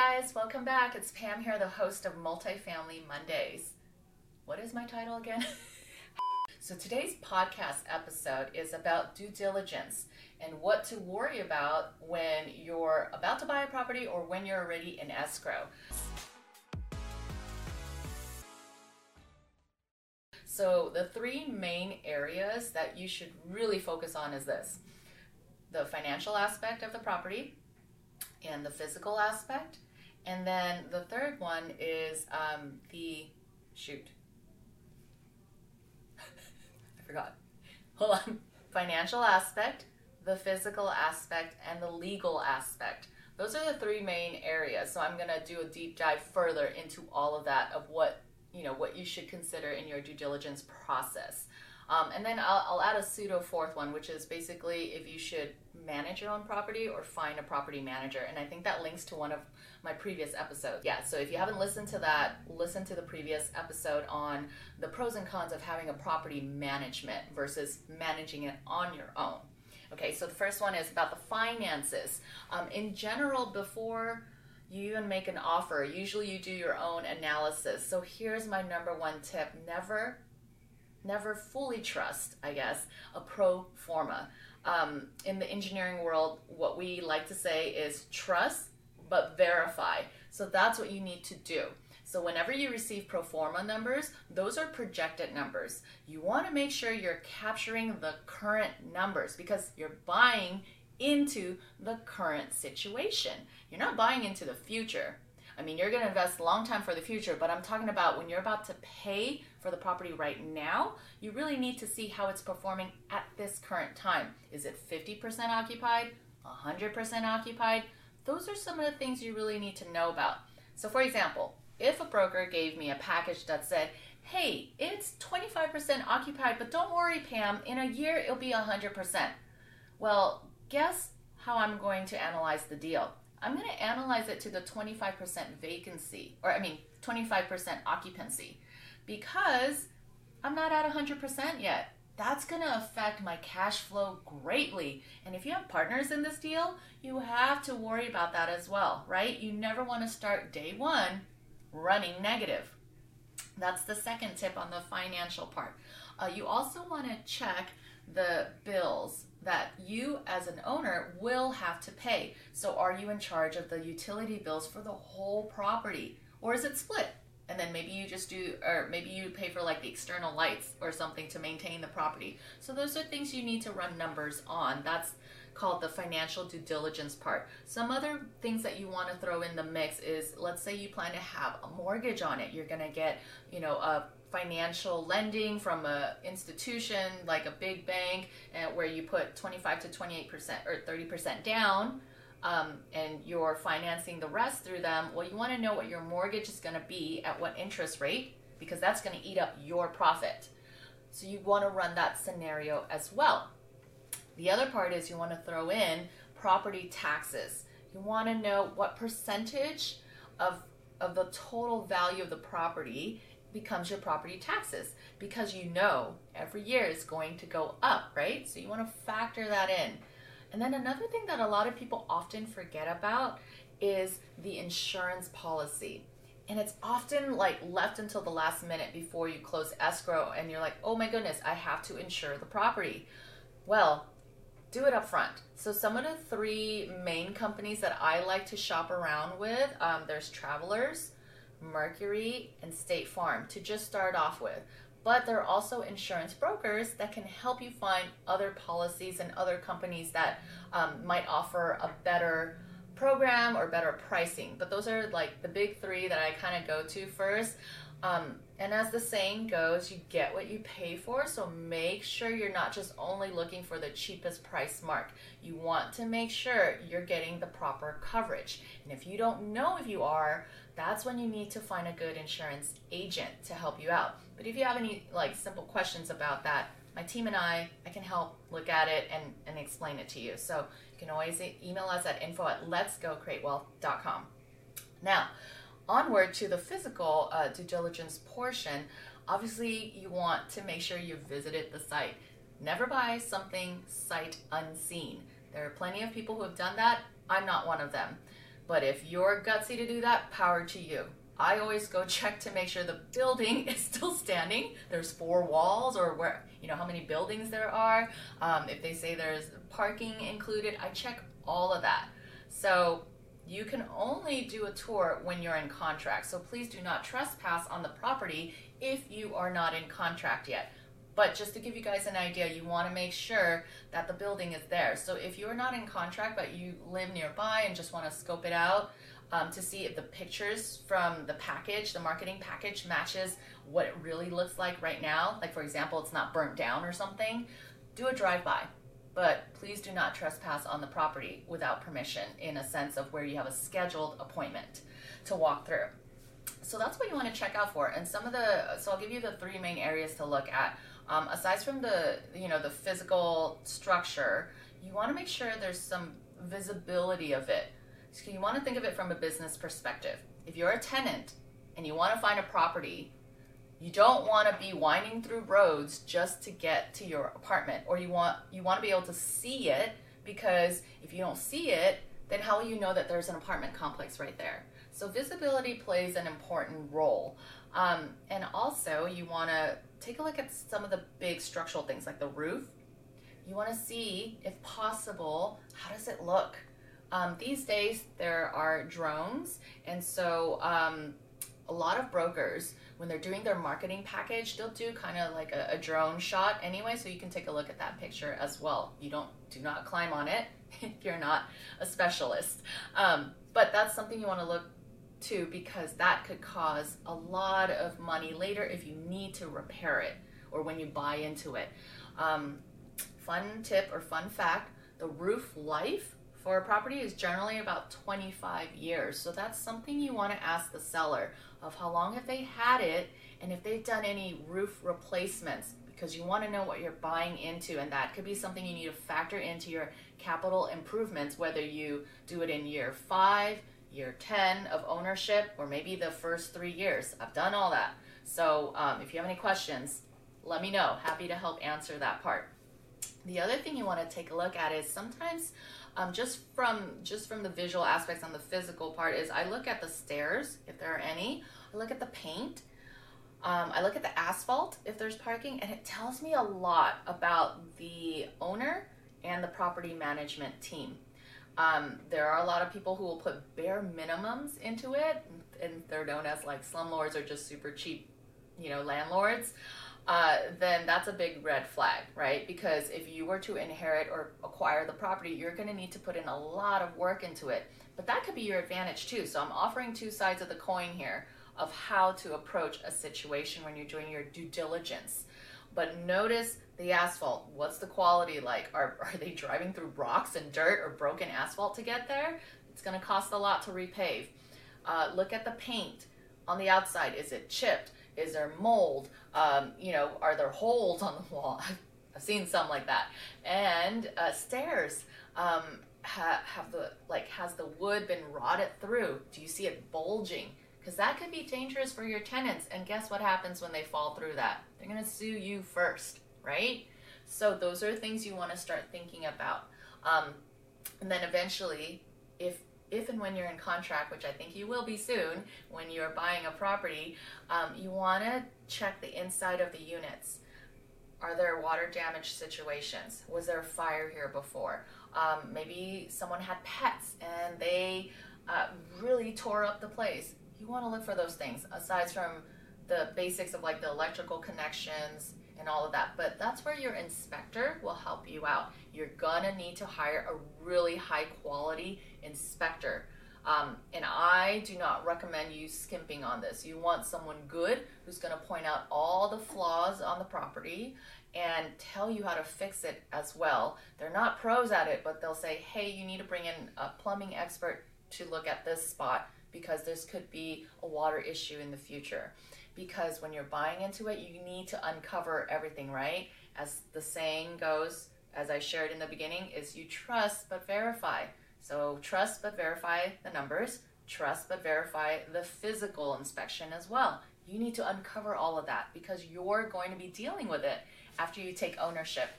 guys, welcome back. It's Pam here, the host of Multifamily Mondays. What is my title again? so today's podcast episode is about due diligence and what to worry about when you're about to buy a property or when you're already in escrow. So the three main areas that you should really focus on is this. The financial aspect of the property, and the physical aspect. And then the third one is um, the shoot. I forgot. Hold on. Financial aspect, the physical aspect, and the legal aspect. Those are the three main areas. So I'm going to do a deep dive further into all of that of what, you know, what you should consider in your due diligence process. Um, and then I'll, I'll, add a pseudo fourth one, which is basically if you should manage your own property or find a property manager. And I think that links to one of my previous episodes. Yeah, so if you haven't listened to that, listen to the previous episode on the pros and cons of having a property management versus managing it on your own. Okay, so the first one is about the finances. Um, in general, before you even make an offer, usually you do your own analysis. So here's my number one tip never never fully trust, I guess, a pro forma. Um, in the engineering world, what we like to say is trust but verify. So that's what you need to do. So whenever you receive pro forma numbers, those are projected numbers. You want to make sure you're capturing the current numbers because you're buying into the current situation. You're not buying into the future. I mean, you're going to invest long time for the future, but I'm talking about when you're about to pay for the property right now, you really need to see how it's performing at this current time. Is it 50% occupied, 100% occupied? Those are some of the things you really need to know about. So, for example, if a broker gave me a package that said, hey, it's 25% occupied, but don't worry, Pam, in a year it'll be 100%. Well, guess how I'm going to analyze the deal? I'm going to analyze it to the 25% vacancy, or I mean, 25% occupancy because I'm not at 100% yet. That's going to affect my cash flow greatly. And if you have partners in this deal, you have to worry about that as well, right? You never want to start day one running negative. That's the second tip on the financial part. Uh, you also want to check the bills that you as an owner will have to pay. So, are you in charge of the utility bills for the whole property or is it split? and then maybe you just do or maybe you pay for like the external lights or something to maintain the property so those are things you need to run numbers on that's called the financial due diligence part some other things that you want to throw in the mix is let's say you plan to have a mortgage on it you're going to get you know a financial lending from a institution like a big bank uh, where you put 25 to 28% or 30% down um, and you're financing the rest through them, well, you want to know what your mortgage is going to be at what interest rate because that's going to eat up your profit. So you want to run that scenario as well. The other part is you want to throw in property taxes. You want to know what percentage of of the total value of the property becomes your property taxes because you know every year is going to go up, right? So you want to factor that in. And then another thing that a lot of people often forget about is the insurance policy. And it's often like left until the last minute before you close escrow and you're like, oh my goodness, I have to insure the property. Well, do it up front. So some of the three main companies that I like to shop around with, um, there's Travelers, Mercury, and State Farm to just start off with but there are also insurance brokers that can help you find other policies and other companies that um, might offer a better program or better pricing. But those are like the big three that I kind of go to first. Um, and as the saying goes, you get what you pay for. So make sure you're not just only looking for the cheapest price mark. You want to make sure you're getting the proper coverage. And if you don't know if you are, that's when you need to find a good insurance agent to help you out. But if you have any like simple questions about that, my team and I, I can help look at it and, and explain it to you. So you can always email us at info at letsgocreatewealth.com. Now, onward to the physical uh, due diligence portion, obviously you want to make sure you've visited the site. Never buy something sight unseen. There are plenty of people who have done that. I'm not one of them. But if you're gutsy to do that, power to you. I always go check to make sure the building is still standing. There's four walls, or where you know how many buildings there are. Um, if they say there's parking included, I check all of that. So you can only do a tour when you're in contract. So please do not trespass on the property if you are not in contract yet. But just to give you guys an idea, you want to make sure that the building is there. So if you're not in contract but you live nearby and just want to scope it out um, to see if the pictures from the package, the marketing package, matches what it really looks like right now, like for example, it's not burnt down or something, do a drive by. But please do not trespass on the property without permission in a sense of where you have a scheduled appointment to walk through. So that's what you want to check out for. And some of the, so I'll give you the three main areas to look at. Um, aside from the, you know, the physical structure, you want to make sure there's some visibility of it. So you want to think of it from a business perspective. If you're a tenant and you want to find a property, you don't want to be winding through roads just to get to your apartment or you want you want to be able to see it because if you don't see it, then how will you know that there's an apartment complex right there? So visibility plays an important role. Um, and also, you want to take a look at some of the big structural things like the roof. You want to see, if possible, how does it look? Um, these days, there are drones, and so um, a lot of brokers, when they're doing their marketing package, they'll do kind of like a, a, drone shot anyway, so you can take a look at that picture as well. You don't do not climb on it if you're not a specialist, um, but that's something you want to look too because that could cause a lot of money later if you need to repair it or when you buy into it. Um, fun tip or fun fact the roof life for a property is generally about 25 years. So that's something you want to ask the seller of how long have they had it and if they've done any roof replacements because you want to know what you're buying into and that could be something you need to factor into your capital improvements whether you do it in year 5, year 10 of ownership or maybe the first three years. I've done all that. So um, if you have any questions, let me know. Happy to help answer that part. The other thing you want to take a look at is sometimes um, just from just from the visual aspects on the physical part is I look at the stairs if there are any. I look at the paint. Um, I look at the asphalt if there's parking, and it tells me a lot about the owner and the property management team. Um, there are a lot of people who will put bare minimums into it, and they're known as like slumlords or just super cheap, you know, landlords. Uh, then that's a big red flag, right? Because if you were to inherit or acquire the property, you're going to need to put in a lot of work into it. But that could be your advantage too. So I'm offering two sides of the coin here of how to approach a situation when you're doing your due diligence. But notice the asphalt. What's the quality like? Are, are they driving through rocks and dirt or broken asphalt to get there? It's going to cost a lot to repave. Uh, look at the paint on the outside. Is it chipped? Is there mold? Um, you know, are there holes on the wall? I've seen some like that. And uh, stairs. Um, ha- have the like has the wood been rotted through? Do you see it bulging? Because that could be dangerous for your tenants. And guess what happens when they fall through that? They're to sue you first right? So those are things you want to start thinking about. Um, and then eventually, if if and when you're in contract, which I think you will be soon, when you're buying a property, um, you want to check the inside of the units. Are there water damage situations? Was there a fire here before? Um, maybe someone had pets and they uh, really tore up the place. You want to look for those things aside from the basics of like the electrical connections, and all of that. But that's where your inspector will help you out. You're gonna need to hire a really high quality inspector. Um, and I do not recommend you skimping on this. You want someone good who's going to point out all the flaws on the property and tell you how to fix it as well. They're not pros at it, but they'll say, hey, you need to bring in a plumbing expert to look at this spot because this could be a water issue in the future because when you're buying into it, you need to uncover everything, right? As the saying goes, as I shared in the beginning, is you trust but verify. So trust but verify the numbers, trust but verify the physical inspection as well. You need to uncover all of that because you're going to be dealing with it after you take ownership.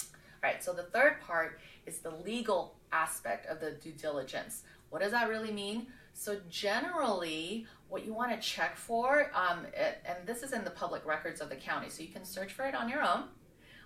All right, so the third part is the legal aspect of the due diligence. What does that really mean? So generally, what you want to check for, um, it, and this is in the public records of the county, so you can search for it on your own.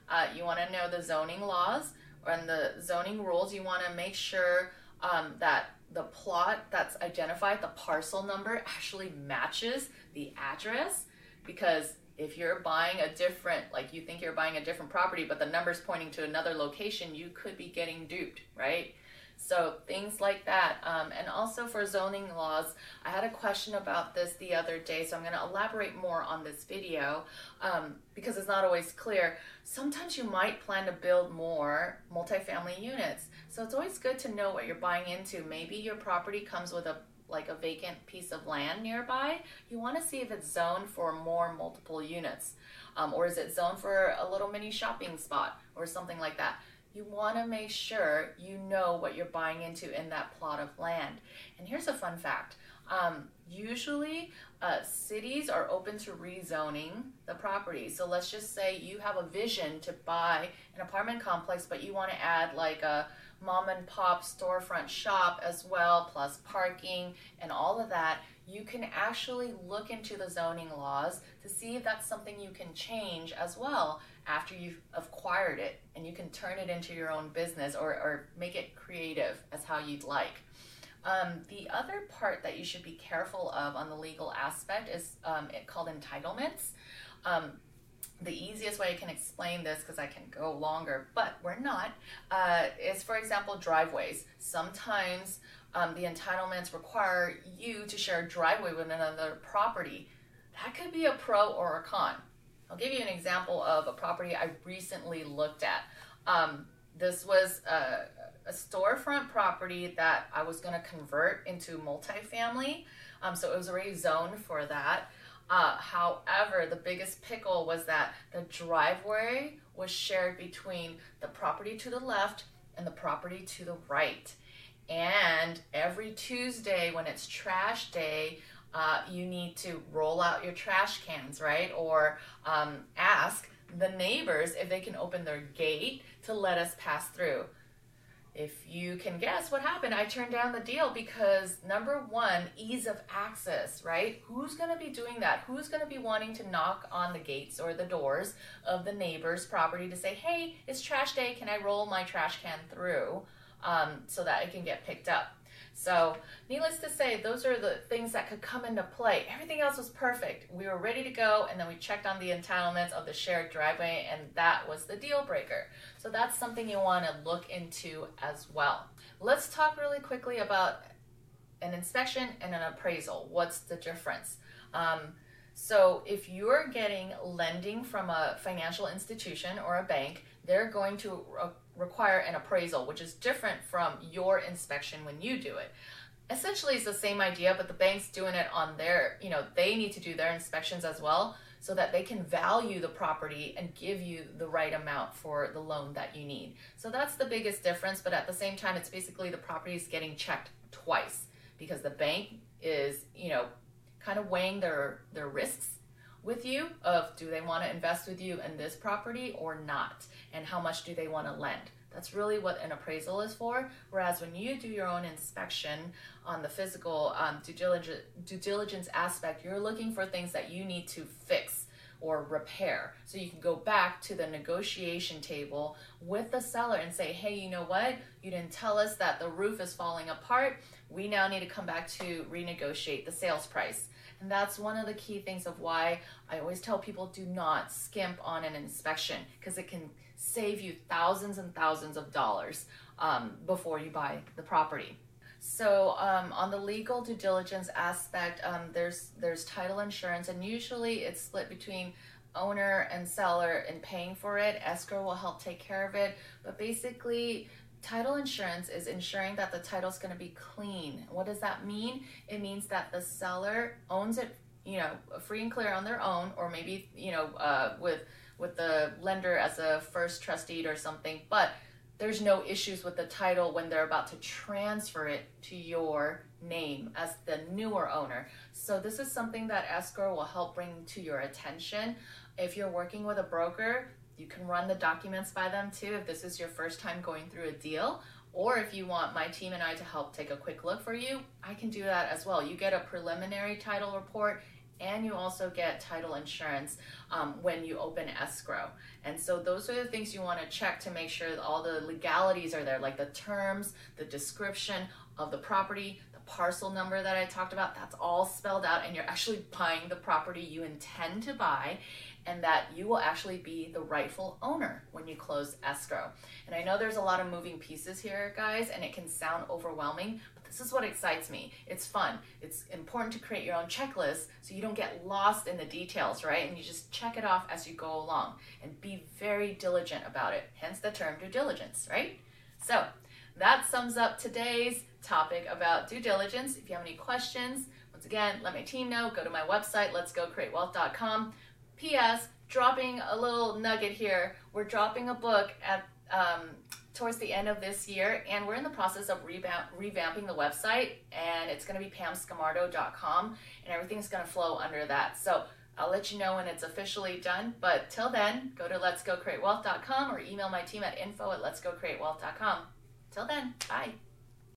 Uh, you want to know the zoning laws and the zoning rules. You want to make sure um, that the plot that's identified, the parcel number, actually matches the address. Because if you're buying a different, like you think you're buying a different property, but the number's pointing to another location, you could be getting duped, right? So things like that. Um, and also for zoning laws, I had a question about this the other day, so I'm going to elaborate more on this video um, because it's not always clear. Sometimes you might plan to build more multifamily units. So it's always good to know what you're buying into. Maybe your property comes with a like a vacant piece of land nearby, you want to see if it's zoned for more multiple units. Um, or is it zoned for a little mini shopping spot or something like that? You want to make sure you know what you're buying into in that plot of land. And here's a fun fact. Um, usually, uh, cities are open to rezoning the property. So let's just say you have a vision to buy an apartment complex, but you want to add like a mom and pop storefront shop as well, plus parking and all of that. You can actually look into the zoning laws to see if that's something you can change as well after you've acquired it and you can turn it into your own business or, or make it creative as how you'd like. Um, the other part that you should be careful of on the legal aspect is um, called entitlements. Um, the easiest way I can explain this, because I can go longer, but we're not, uh, is for example, driveways. Sometimes um, the entitlements require you to share a driveway with another property. That could be a pro or a con. I'll give you an example of a property I recently looked at. Um, this was a, a, storefront property that I was going to convert into multifamily. Um, so it was already zoned for that. Uh, however, the biggest pickle was that the driveway was shared between the property to the left and the property to the right. And every Tuesday, when it's trash day, uh, you need to roll out your trash cans, right? Or um, ask the neighbors if they can open their gate to let us pass through. If you can guess what happened, I turned down the deal because number one, ease of access, right? Who's going to be doing that? Who's going to be wanting to knock on the gates or the doors of the neighbor's property to say, hey, it's trash day, can I roll my trash can through um, so that it can get picked up? So, needless to say, those are the things that could come into play. Everything else was perfect. We were ready to go, and then we checked on the entitlements of the shared driveway, and that was the deal breaker. So, that's something you want to look into as well. Let's talk really quickly about an inspection and an appraisal. What's the difference? Um, so, if you're getting lending from a financial institution or a bank, they're going to require an appraisal, which is different from your inspection when you do it. Essentially, it's the same idea, but the bank's doing it on their, you know, they need to do their inspections as well so that they can value the property and give you the right amount for the loan that you need. So that's the biggest difference, but at the same time, it's basically the property is getting checked twice because the bank is, you know, kind of weighing their, their risks with you of do they want to invest with you in this property or not and how much do they want to lend that's really what an appraisal is for whereas when you do your own inspection on the physical um, due, diligence, due diligence aspect you're looking for things that you need to fix or repair. So you can go back to the negotiation table with the seller and say, hey, you know what? You didn't tell us that the roof is falling apart. We now need to come back to renegotiate the sales price. And that's one of the key things of why I always tell people do not skimp on an inspection because it can save you thousands and thousands of dollars um, before you buy the property. So um, on the legal due diligence aspect, um, there's there's title insurance, and usually it's split between owner and seller in paying for it. Escrow will help take care of it, but basically title insurance is ensuring that the title is going to be clean. What does that mean? It means that the seller owns it, you know, free and clear on their own, or maybe you know, uh, with with the lender as a first trustee or something. But there's no issues with the title when they're about to transfer it to your name as the newer owner. So this is something that escrow will help bring to your attention. If you're working with a broker, you can run the documents by them too if this is your first time going through a deal Or if you want my team and I to help take a quick look for you, I can do that as well. You get a preliminary title report and you also get title insurance um, when you open escrow. And so those are the things you want to check to make sure all the legalities are there, like the terms, the description of the property, the parcel number that I talked about, that's all spelled out, and you're actually buying the property you intend to buy and that you will actually be the rightful owner when you close escrow. And I know there's a lot of moving pieces here, guys, and it can sound overwhelming, this is what excites me. It's fun. It's important to create your own checklist so you don't get lost in the details, right? And you just check it off as you go along and be very diligent about it, hence the term due diligence, right? So that sums up today's topic about due diligence. If you have any questions, once again, let my team know. Go to my website, letsgocreatewealth.com. P.S. Dropping a little nugget here. We're dropping a book at um, towards the end of this year, and we're in the process of revamp, revamping the website, and it's going to be pamscamardo.com, and everything's going to flow under that. So I'll let you know when it's officially done. But till then, go to letsgocreatewealth.com or email my team at info at letsgocreatewealth.com. Till then, bye.